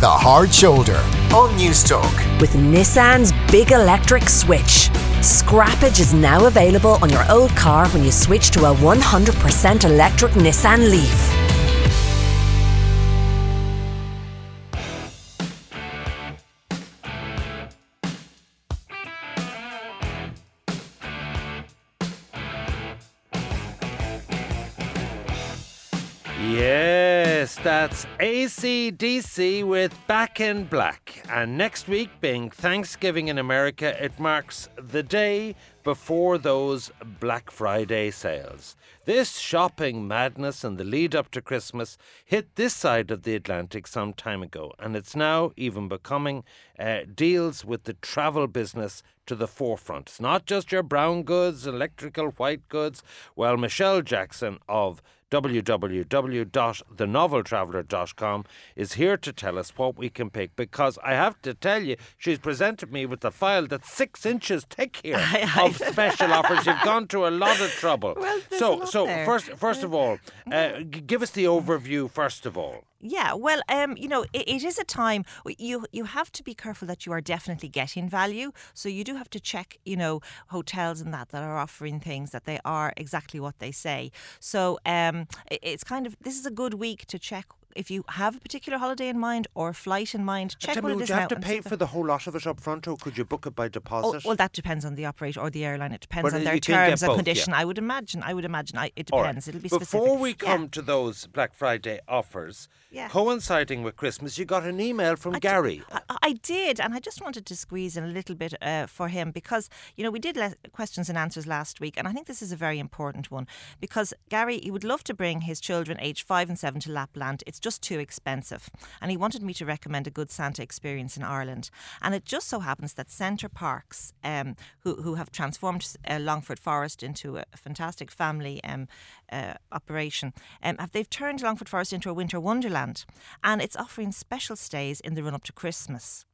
The Hard Shoulder on News Talk. With Nissan's big electric switch. Scrappage is now available on your old car when you switch to a 100% electric Nissan Leaf. That's ACDC with Back in Black. And next week, being Thanksgiving in America, it marks the day before those Black Friday sales. This shopping madness and the lead up to Christmas hit this side of the Atlantic some time ago, and it's now even becoming uh, deals with the travel business to the forefront. It's not just your brown goods, electrical white goods. Well, Michelle Jackson of www.thenoveltraveller.com is here to tell us what we can pick because I have to tell you, she's presented me with a file that's six inches thick here of special offers. You've gone through a lot of trouble. Well, so, so there. first, first of all, uh, g- give us the overview. First of all, Yeah, well, um, you know, it, it is a time you you have to be careful that you are definitely getting value. So you do have to check, you know, hotels and that that are offering things that they are exactly what they say. So um, it, it's kind of this is a good week to check if you have a particular holiday in mind or a flight in mind. Check Tell what me, would you have to pay for the whole lot of it up front, or could you book it by Oh, deposit? well, that depends on the operator or the airline. It depends Well, on their you can get terms and both, yeah. condition. I would imagine. I would imagine. I, it All right. depends. It'll be Before specific. we Yeah. come to those Black Friday offers, Yeah. coinciding with Christmas, you got an email from I Gary. I, I did, and I just wanted to squeeze in a little bit uh, for him because you know we did le- questions and answers last week, and I think this is a very important one because Gary he would love to bring his children aged five and seven to Lapland. It's just too expensive, and he wanted me to recommend a good Santa experience in Ireland. And it just so happens that Center Parcs, um, who who have transformed uh, Longford Forest into a fantastic family um, uh, operation, um, have they've turned Longford Forest into a winter wonderland, and it's offering special stays in the run up to Christmas.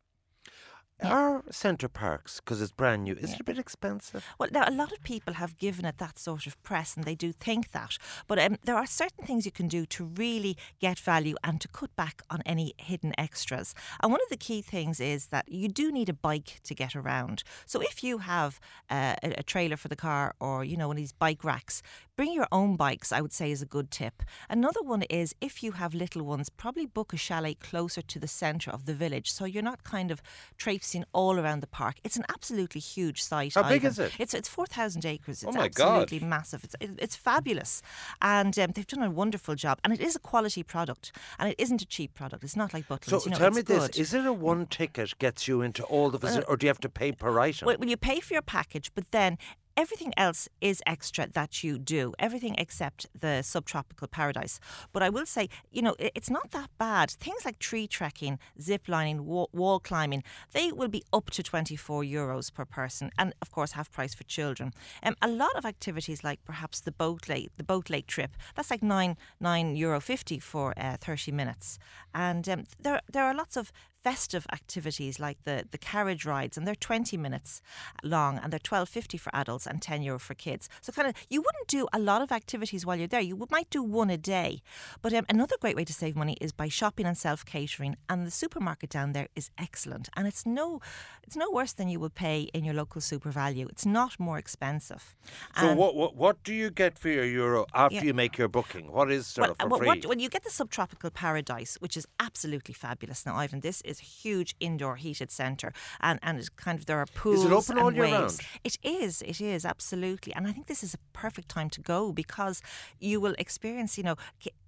Are Center Parcs, because it's brand new, is it a bit expensive? Well, now a lot of people have given it that sort of press, and they do think that. But um, there are certain things you can do to really get value and to cut back on any hidden extras. And one of the key things is that you do need a bike to get around. So if you have uh, a, a trailer for the car, or you know one of these bike racks, bring your own bikes. I would say is a good tip. Another one is if you have little ones, probably book a chalet closer to the centre of the village, so you're not kind of traipsing all around the park. It's an absolutely huge site. How big is it? It's it's four thousand acres. It's Oh my God. absolutely massive. It's it- it's fabulous, and um, they've done a wonderful job. And it is a quality product, and it isn't a cheap product. It's not like Butlins. So you know, tell me this: is it a one ticket gets you into all the visit, or do you have to pay per item? Well, you pay for your package, but then everything else is extra that you do. Everything except the subtropical paradise. But I will say, you know, it's not that bad. Things like tree trekking, zip lining, wall, climbing, they will be up to 24 euros per person, and of course, half price for children. Um, a lot of activities like perhaps the boat lake, the boat lake trip, that's like nine nine euro fifty for uh, 30 minutes. And um, there there are lots of festive activities like the, the carriage rides and they're 20 minutes long and they're 12.50 for adults and 10 euro for kids so kind of you wouldn't do a lot of activities while you're there you might do one a day but um, another great way to save money is by shopping and self-catering and the supermarket down there is excellent and it's no it's no worse than you would pay in your local SuperValu it's not more expensive so And- what, what what do you get for your euro after Yeah. you make your booking? What is sort of for well, free? what, when you get the subtropical paradise, which is absolutely fabulous. Now, Ivan, this is a huge indoor heated centre, and and it's kind of there are pools open all year waves. round? It is. It is absolutely, and I think this is a perfect time to go because you will experience. You know,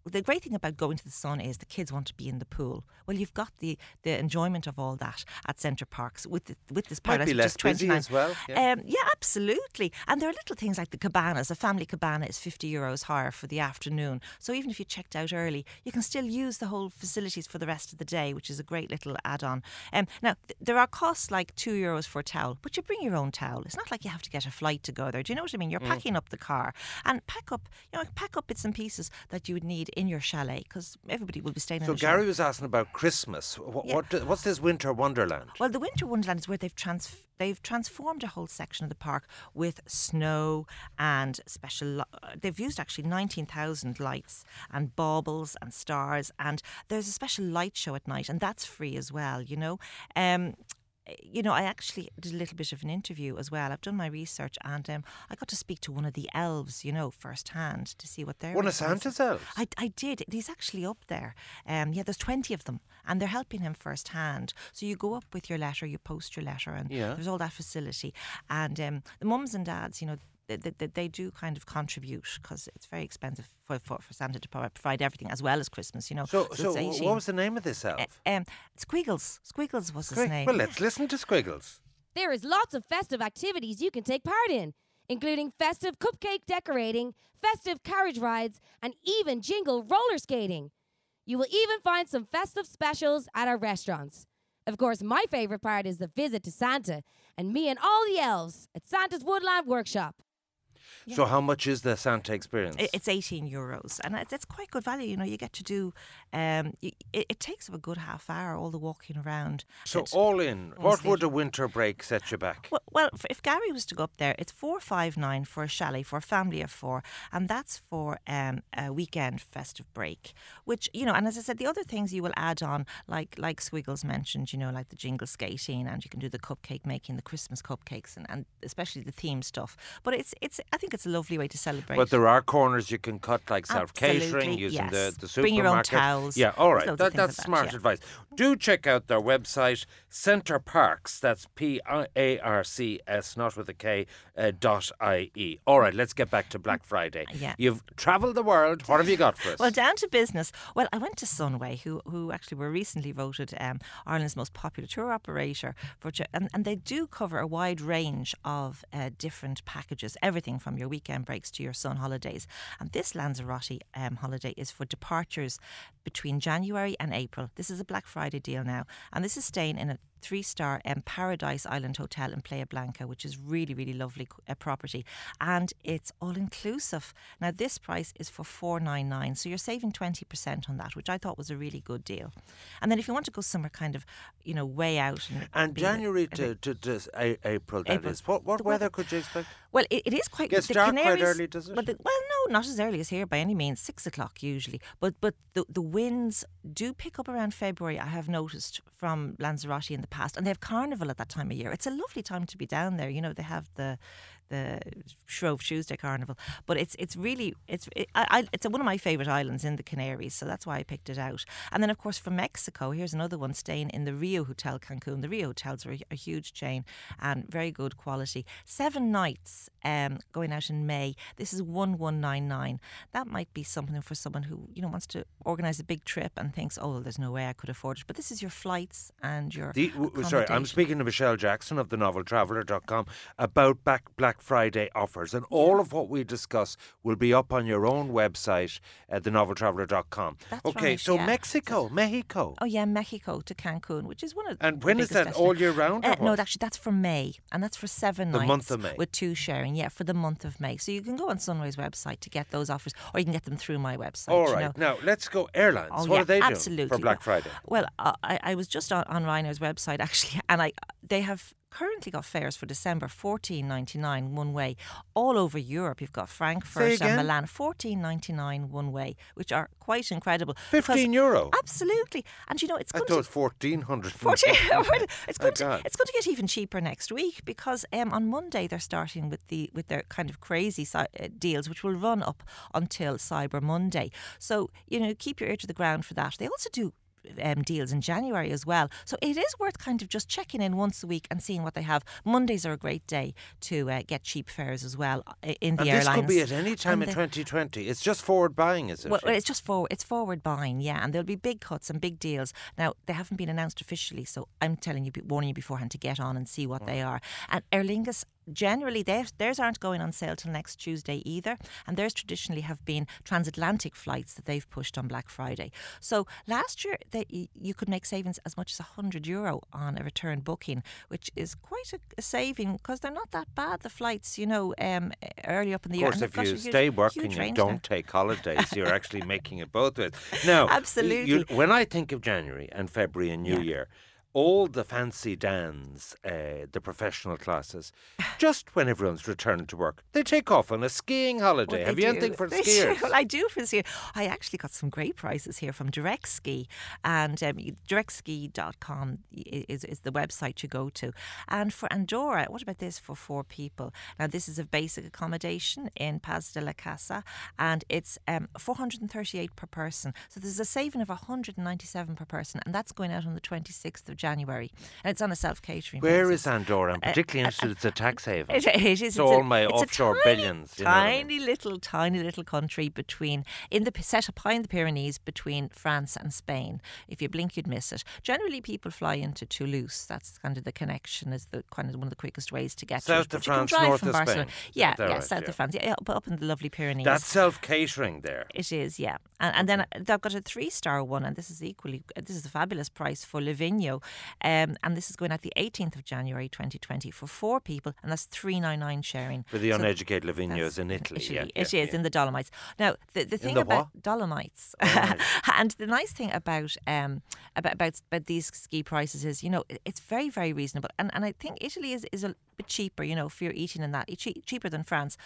the great thing about going to the sun is the kids want to be in the pool. Well, you've got the the enjoyment of all that at Center Parcs with the, with this Might paradise. be which less busy as well, yeah. Um, yeah, absolutely. And there are little things like the cabanas. A family cabana is 50 euros higher for the afternoon. So even if you checked out early, you can still use the whole facilities for the rest of the day, which is a great little add on. Um, now, th- there are costs like 2 euros for a towel, but you bring your own towel. It's not like you have to get a flight to go there. Do you know what I mean? You're packing up the car and pack up, you know, pack up bits and pieces that you would need in your chalet because everybody will be staying So in the Gary chalet. was asking about Christmas. What, Yeah. what do- what's this winter wonderland? Well, the Winter Wonderland is where they've trans- they've transformed a whole section of the park with snow and special. uh, They've used actually nineteen thousand lights and baubles and stars, and there's a special light show at night, and that's free as well. You know. Um, you know, I actually did a little bit of an interview as well. I've done my research and um, I got to speak to one of the elves, you know, firsthand to see what their One of Santa's elves? I, I did. He's actually up there. Um, yeah, there's 20 of them, and they're helping him firsthand. So you go up with your letter, you post your letter, and Yeah. there's all that facility. And um, the mums and dads, you know, they, they, they do kind of contribute because it's very expensive for, for, for Santa to provide everything as well as Christmas, you know. So, so, it's wh- 18. what was the name of this elf? Uh, um, Squiggles. Squiggles was his Squig- name. Well, let's listen to Squiggles. There is lots of festive activities you can take part in, including festive cupcake decorating, festive carriage rides, and even jingle roller skating. You will even find some festive specials at our restaurants. Of course, my favorite part is the visit to Santa and me and all the elves at Santa's Woodland Workshop. So, how much is the Santa experience? It's 18 euros, and it's, it's quite good value. You know, you get to do. Um, it, it takes a good half hour all the walking around. so, all in, what would a winter break set you back? Well, well, if Gary was to go up there, it's four five nine for a chalet for a family of four, and that's for um, a weekend festive break. Which you know, and as I said, the other things you will add on, like like Squiggles mentioned, you know, like the jingle skating, and you can do the cupcake making, the Christmas cupcakes, and, and especially the theme stuff. But it's it's think it's a lovely way to celebrate. But there are corners you can cut, like self catering, using yes. the, the supermarket. Bring your own towels. Yeah, all right. That, that's like that, smart yeah. advice. Do check out their website, Center Parcs. That's P A R C S, not with a K, uh, dot I E. All right, let's get back to Black Friday. Yeah. You've travelled the world. What have you got for us? Well, down to business. Well, I went to Sunway, who who actually were recently voted um, Ireland's most popular tour operator, for, and, and they do cover a wide range of uh, different packages, everything from your weekend breaks to your sun holidays. And this Lanzarote um, holiday is for departures between January and April. This is a Black Friday deal now, and this is staying in a three star um, Paradise Island Hotel in Playa Blanca, which is really, really lovely uh, property. And it's all inclusive. Now, this price is for four nine nine, so you're saving 20% on that, which I thought was a really good deal. And then if you want to go somewhere kind of, you know, way out. And, and be a bit- January a to, to, to A- April, that is. April. What, what weather weather- could you expect? Well, it, it is quite. Gets the dark quite Canaries, early, does it? But the, well, no, not as early as here by any means. Six o'clock usually. But but the the winds do pick up around February. I have noticed from Lanzarote in the past, and they have carnival at that time of year. It's a lovely time to be down there. You know, they have the the Shrove Tuesday Carnival, but it's it's really it's it, I, it's one of my favourite islands in the Canaries, so that's why I picked it out. And then of course from Mexico, here's another one staying in the Riu Hotel Cancun. The Riu hotels are a, a huge chain and very good quality. Seven nights um, going out in May. This is one one nine nine. That might be something for someone who you know wants to organise a big trip and thinks, oh, there's no way I could afford it. But this is your flights and your The, w- sorry, I'm speaking to Michelle Jackson of the noveltraveller.com about back Black Friday offers. And all of what we discuss will be up on your own website at thenoveltraveller.com. That's okay, right, so yeah. Mexico, Mexico. Oh yeah, Mexico to Cancun, which is one of And the when is that? All year round? Uh, no, actually, that's for May, and that's for seven The nights. The month of May. with two sharing. Yeah, for the month of May. So you can go on Sunway's website to get those offers, or you can get them through my website. All you know. now let's go airlines. Oh, what yeah, are they doing absolutely. for Black Friday? Well, uh, I, I was just on, on Ryanair's website actually, and I they have currently got fares for December fourteen ninety nine one way all over Europe. You've got Frankfurt and Milan fourteen ninety nine one way, which are quite incredible. 15 euro? Absolutely, and you know it's I going thought to it was 1400. 14 it's going to it's going to get even cheaper next week because um, on Monday they're starting with the with their kind of crazy si- uh, deals which will run up until Cyber Monday. So you know keep your ear to the ground for that. They also do. Um, deals in January as well, so it is worth kind of just checking in once a week and seeing what they have. Mondays are a great day to uh, get cheap fares as well uh, in the And airlines. this could be at any time And in they- 2020. It's just forward buying, is it? well, it's just forward. It's forward buying, yeah, and there'll be big cuts and big deals. Now they haven't been announced officially, so I'm telling you, warning you beforehand to get on and see what they are. And Aer Lingus generally, theirs, theirs aren't going on sale till next Tuesday either, and theirs traditionally have been transatlantic flights that they've pushed on Black Friday. So last year, they, you could make savings as much as 100 euro on a return booking, which is quite a, a saving because they're not that bad, the flights, you know, um, early up in the year. Of course, and if you huge- stay working and don't now. take holidays, you're actually making it both ways. Now, Absolutely. you- when I think of January and February and New Yeah. Year, all the fancy dans, uh, the professional classes, just when everyone's returned to work, they take off on a skiing holiday. Well, Have you do. anything for They skiers? Well, I do for skiers. I actually got some great prices here from Direct Ski, and um, directski.com is, is the website you go to. And for Andorra, what about this for four people? Now, this is a basic accommodation in Pas de la Casa, and it's um, 438 per person. So there's a saving of 197 per person, and that's going out on the 26th of January. And it's on a self catering. Where is Andorra? I'm particularly interested. It's a tax haven. It, it is. So it's all a, my offshore tiny, billions, you know I mean? tiny little, tiny little country between in the set up high in the Pyrenees between France and Spain. If you blink, you'd miss it. Generally, people fly into Toulouse. That's kind of the connection. Is the kind of one of the quickest ways to get South to of it. But you can France, drive north from of Barcelona. Spain. Yeah, yeah, right? south Yeah. of France. Yeah, up, up in the lovely Pyrenees. That's self catering there. It is, yeah, and, and then uh, they've got a three-star one, and this is equally. This is a fabulous price for Livigno, um, and this is going at the 18th of January 2020 for four people, and that's 399 sharing. For the So uneducated that's Livigno's in Italy. yeah, Italy. yeah, It is yeah. in the Dolomites. Now, the, the thing the about what? Dolomites, and the nice thing about um about, about about these ski prices is, you know, it's very very reasonable, and and I think Italy is is a bit cheaper, you know, if you're eating in that, it's cheaper than France,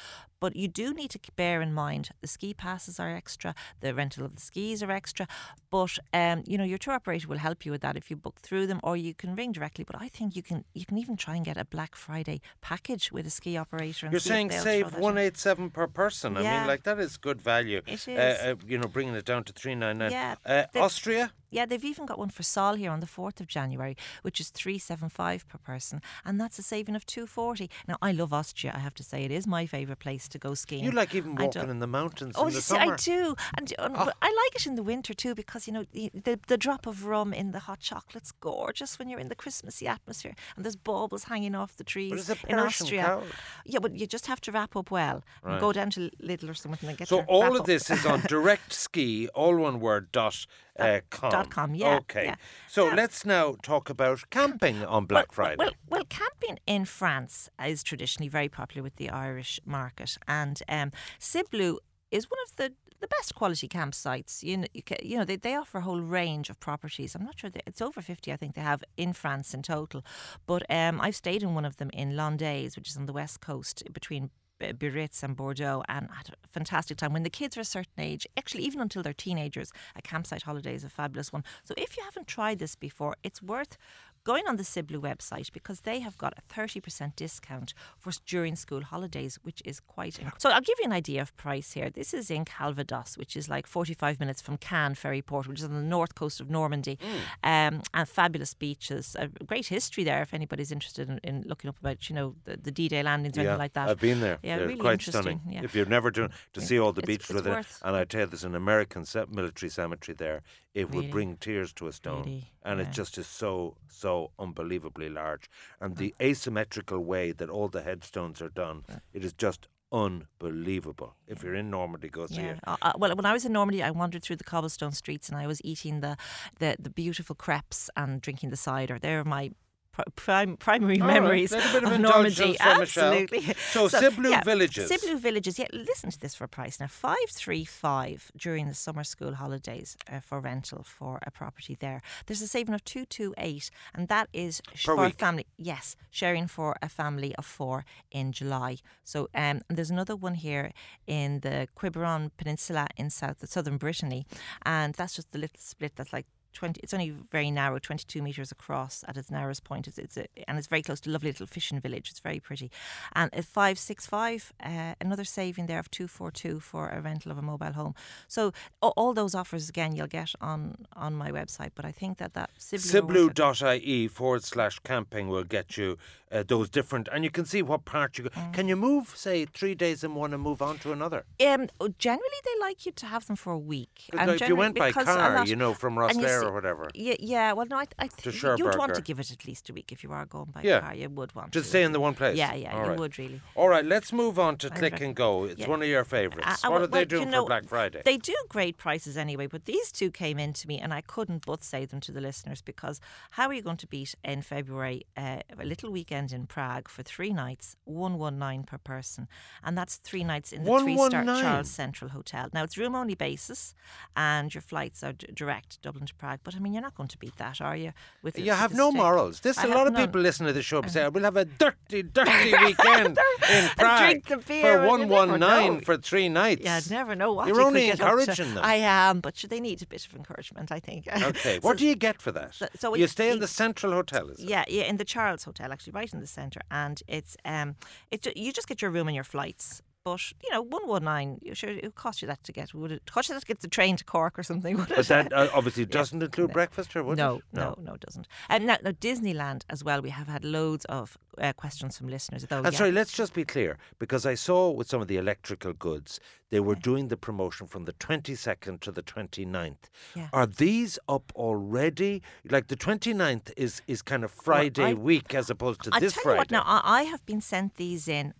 but you do need to bear in mind the ski passes are extra, the rental of the skis are extra, but um you know your tour operator will help you with that if you book through them, or you can ring directly. But I think you can you can even try and get a Black Friday package with a ski operator. And You're saying save throw that in. one eight seven per person. I mean, like that is good value. It Uh, uh, you know, bringing it down to three nine nine. Yeah, Uh, Austria. Yeah, they've even got one for Söll here on the fourth of January, which is three seven five per person, and that's a saving of two forty. Now, I love Austria. I have to say, it is my favourite place to go skiing. You like even walking in the mountains Oh, in the see, summer. I do, and uh, ah. but I like it in the winter too because you know the, the drop of rum in the hot chocolate's gorgeous when you're in the Christmassy atmosphere, and there's baubles hanging off the trees in Austria. cow. Yeah, but you just have to wrap up well and go down to Lidl or something and get So all of up. this is on direct ski, all one word dot uh, com. dot com, yeah, Okay. yeah. So Yeah. let's now talk about camping on Black well, Friday. Well, well, camping in France is traditionally very popular with the Irish market, and um, Siblu is one of the the best quality campsites. You know, you, ca- you know they, they offer a whole range of properties. I'm not sure they, it's over 50. I think they have in France in total, but um, I've stayed in one of them in Landaise, which is on the west coast between. Biarritz and Bordeaux, and had a fantastic time. When the kids are a certain age, actually, even until they're teenagers, a campsite holiday is a fabulous one. So, if you haven't tried this before, it's worth going on the Siblu website because they have got a 30% discount for during school holidays, which is quite incredible. So I'll give you an idea of price here. This is in Calvados, which is like 45 minutes from Caen Ferry Port, which is on the north coast of Normandy, um, and fabulous beaches. A great history there if anybody's interested in, in looking up about, you know, the, the D-Day landings or yeah, anything like that. I've been there. Yeah, They're really quite interesting. stunning. Yeah. If you've never done to see all the It's- beaches it's with it, and I tell you, there's an American military cemetery there. It would Really? bring tears to a stone, Really? and Yeah. it just is so so unbelievably large. And the asymmetrical way that all the headstones are done, it is just unbelievable. If you're in Normandy, go see Yeah. it. Uh, uh, well, when I was in Normandy, I wandered through the cobblestone streets and I was eating the, the, the beautiful crepes and drinking the cider. They're my pr- prime, primary All right, memories little bit of Normandy. Michelle. Absolutely. So Siblu yeah, Villages. Siblu Villages. Yeah, listen to this for a price now. Five three five during the summer school holidays uh, for rental for a property there. There's a saving of two two eight, and that is Per for a family. Yes, sharing for a family of four in July. So um, and there's another one here in the Quiberon Peninsula in south southern Brittany, and that's just the little split that's like. 20, it's only very narrow, 22 metres across at its narrowest point. It's, it's a, and it's very close to a lovely little fishing village. It's very pretty. And at 565, uh, another saving there of 242 for a rental of a mobile home. So all, all those offers, again, you'll get on, on my website. But I think that that Siblu... are worth. Siblu.ie forward slash camping will get you uh, those different, and you can see what part you go. Mm. Can you move, say, three days in one and move on to another? Um, oh, generally, they like you to have them for a week. Like if you went by car, you know, from and Rosslare or whatever. Yeah, yeah. Well, no, I, I you'd want to give it at least a week if you are going by Yeah. car. You would want Just to. stay in the one place. Yeah, yeah, All you right. would really. All right, let's move on to I Click reckon- and Go. It's yeah. one of your favourites. Uh, uh, what well, are they doing you know, for Black Friday? They do great prices anyway, but these two came in to me and I couldn't but say them to the listeners because how are you going to beat in February uh, a little weekend in Prague for three nights, 119 per person? And that's three nights in the three star Charles Central Hotel. Now, it's room only basis and your flights are d- direct Dublin to Prague, but I mean, you're not going to beat that, are you? With You with have the no morals. This I a lot of none. people listen to the show and say, uh-huh. "We'll have a dirty, dirty weekend in Prague drink the beer for and you one never one nine know. for three nights." Yeah, I'd never know what You're you only get up to. encouraging them. I am, but should they need a bit of encouragement, I think. Okay, So- what do you get for that? so- so you stay in the Central Hotel, is it? Yeah, yeah, in the Charles Hotel, actually, right in the centre, and it's um, it's you just get your room and your flights. But you know, one one nine, sure it would cost you that to get? Would it cost you that to get the train to Cork or something? Would But it? that uh, obviously doesn't include breakfast, or would no, it? no, no, no, it doesn't. And now, now Disneyland as well. We have had loads of uh, questions from listeners. Though, And yeah. sorry, let's just be clear because I saw with some of the electrical goods, they were doing the promotion from the 22nd to the 29th. Yeah. Are these up already? Like the 29th is, is kind of Friday I- week as opposed to I this Friday. what, now I, I have been sent these in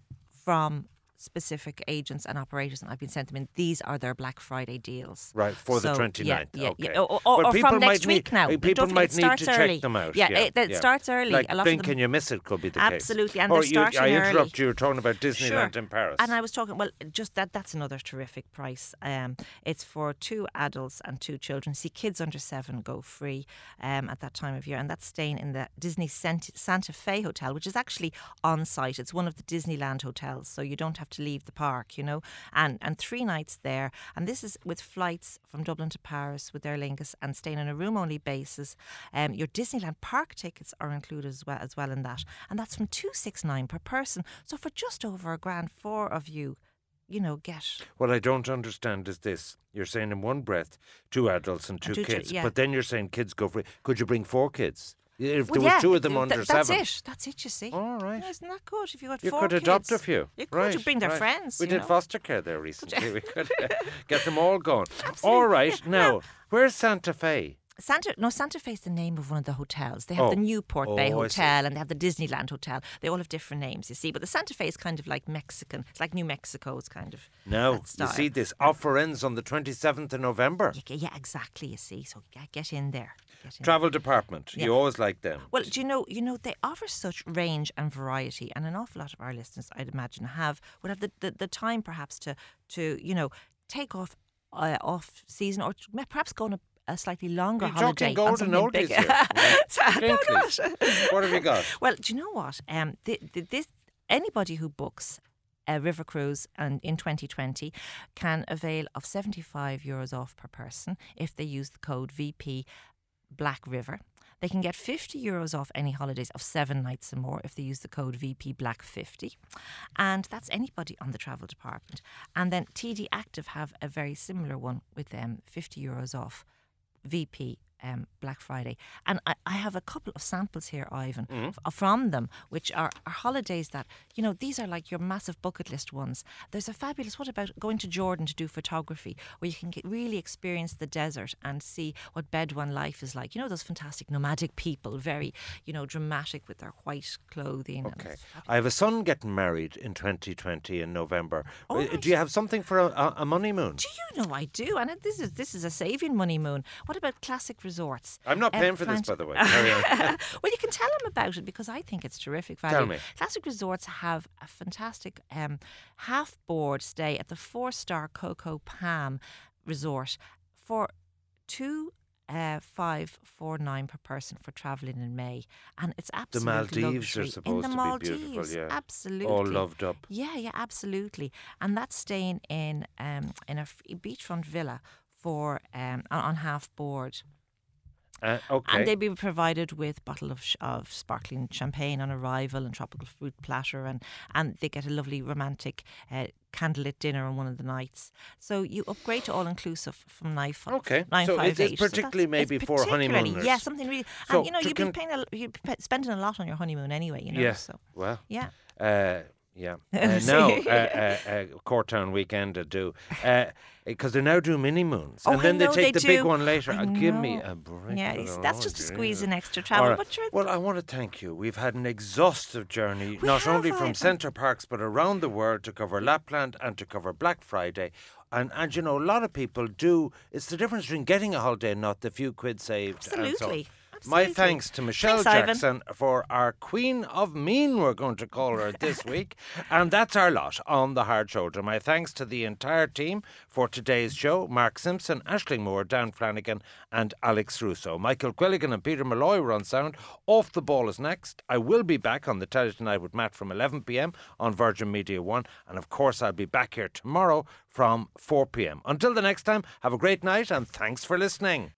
from specific agents and operators, and I've been sent them in. These are their Black Friday deals. Right, for the So, 29th. Yeah, yeah, okay. yeah. Or, or, or from next need, week now. uh, People might need to starts check early. them out. Yeah, Yeah, it, it yeah. starts early. Like a lot Blink of them, and you miss it could be the case. Absolutely, case. and or you, I early. you. You're talking about Disneyland Sure. in Paris. And I was talking, well, just that that's another terrific price. Um, it's for two adults and two children. See, kids under seven go free um, at that time of year. And that's staying in the Disney Santa Fe Hotel, which is actually on site. It's one of the Disneyland hotels, so you don't have to leave the park, you know. And, and three nights there. And this is with flights from Dublin to Paris with Aer Lingus and staying on a room only basis. Um, your Disneyland park tickets are included as well, as well in that. And that's from 269 per person. So for just over a grand, four of you, you know, get. What I don't understand is this. You're saying in one breath, two adults and two two chil- kids, yeah. but then you're saying kids go free. Could you bring four kids? If Well, there was yeah, two of them th- under th- seven. That's it. That's it, you see. All right. Yeah, isn't that good? If you got You could adopt a kids, few. You could right, you bring their right. friends. We you did know. foster care there recently. we could uh, get them all going. Absolutely. All right. yeah. Now, where's Santa Fe? Santa no Santa Fe is the name of one of the hotels. They have Oh. the Newport Bay Oh, see. Hotel and they have the Disneyland Hotel. They all have different names, you see. But the Santa Fe is kind of like Mexican. It's like New Mexico. It's kind of no. you see, this offer ends on the 27th of November. Yeah, yeah, exactly. You see, so get, get in there. Get in Travel department. Yeah. You always like them. Well, do you know? You know they offer such range and variety, and an awful lot of our listeners, I'd imagine, have would have the, the, the time perhaps to to you know take off uh, off season or perhaps go on a, a slightly longer You're holiday. talking on golden something oldies bigger. here. So, no, What have you got? Well, do you know what? Um, th- th- this anybody who books a river cruise and in 2020 can avail of 75 euros off per person if they use the code VP Black River. They can get 50 euros off any holidays of seven nights and more if they use the code VP Black 50. And that's anybody on the travel department. And then TD Active have a very similar one with them, 50 euros off VP um, Black Friday. And I, I have a couple of samples here, Ivan, f- from them, which are, are holidays that, you know, these are like your massive bucket list ones. There's a fabulous, what about going to Jordan to do photography, where you can get, really experience the desert and see what Bedouin life is like. You know, those fantastic nomadic people, very, you know, dramatic with their white clothing. Okay. I have a son getting married in 2020 in November. Oh, Uh, Do you have something for a, a, a honeymoon? Do you know I do? And this is this is a saving money moon. What about classic resorts? I'm not Um, paying for this, by the way. Well, you can tell them about it because I think it's terrific value. Tell me. Classic Resorts have a fantastic um, half board stay at the four star Coco Palm Resort for two. Uh, five four nine per person for travelling in May, and it's absolute Maldives are supposed in the to be Maldives, beautiful, yeah. absolutely, All loved up. yeah, yeah, absolutely. And that's staying in um in a beachfront villa for um on half board. Uh, okay. And they'd be provided with a bottle of, sh- of sparkling champagne on arrival and tropical fruit platter, and, and they get a lovely romantic uh, candlelit dinner on one of the nights. So you upgrade to all inclusive from nine fi- Okay. nine So five it is eight. particularly it's maybe for particularly- honeymooners. Yeah, something really. So and you know, you'd be con- paying a, you'd be spending a lot on your honeymoon anyway. You know. Yeah. So Well, yeah. uh, yeah. Uh, now, uh, uh, uh, weekend to do. Because they now do mini moons. Oh, and then they take they the big one later. Uh, give me a break. Yeah, for it's- the that's just to squeeze in extra travel. right. But Well, I want to thank you. We've had an exhaustive journey, We not only from Center Parcs, but around the world to cover Lapland and to cover Black Friday. And, and you know, a lot of people do. It's the difference between getting a holiday and not the few quid saved. on. Absolutely. My thanks to Michelle Thanks, Ivan. Jackson for our Queen of Mean, we're going to call her this week. And that's our lot on the hard shoulder. My thanks to the entire team for today's show Mark Simpson, Ashling Moore, Dan Flanagan, and Alex Russo. Michael Quilligan and Peter Malloy were on sound. Off the ball is next. I will be back on the telly tonight with Matt from 11 pm on Virgin Media 1. And of course, I'll be back here tomorrow from 4 pm. Until the next time, have a great night and thanks for listening.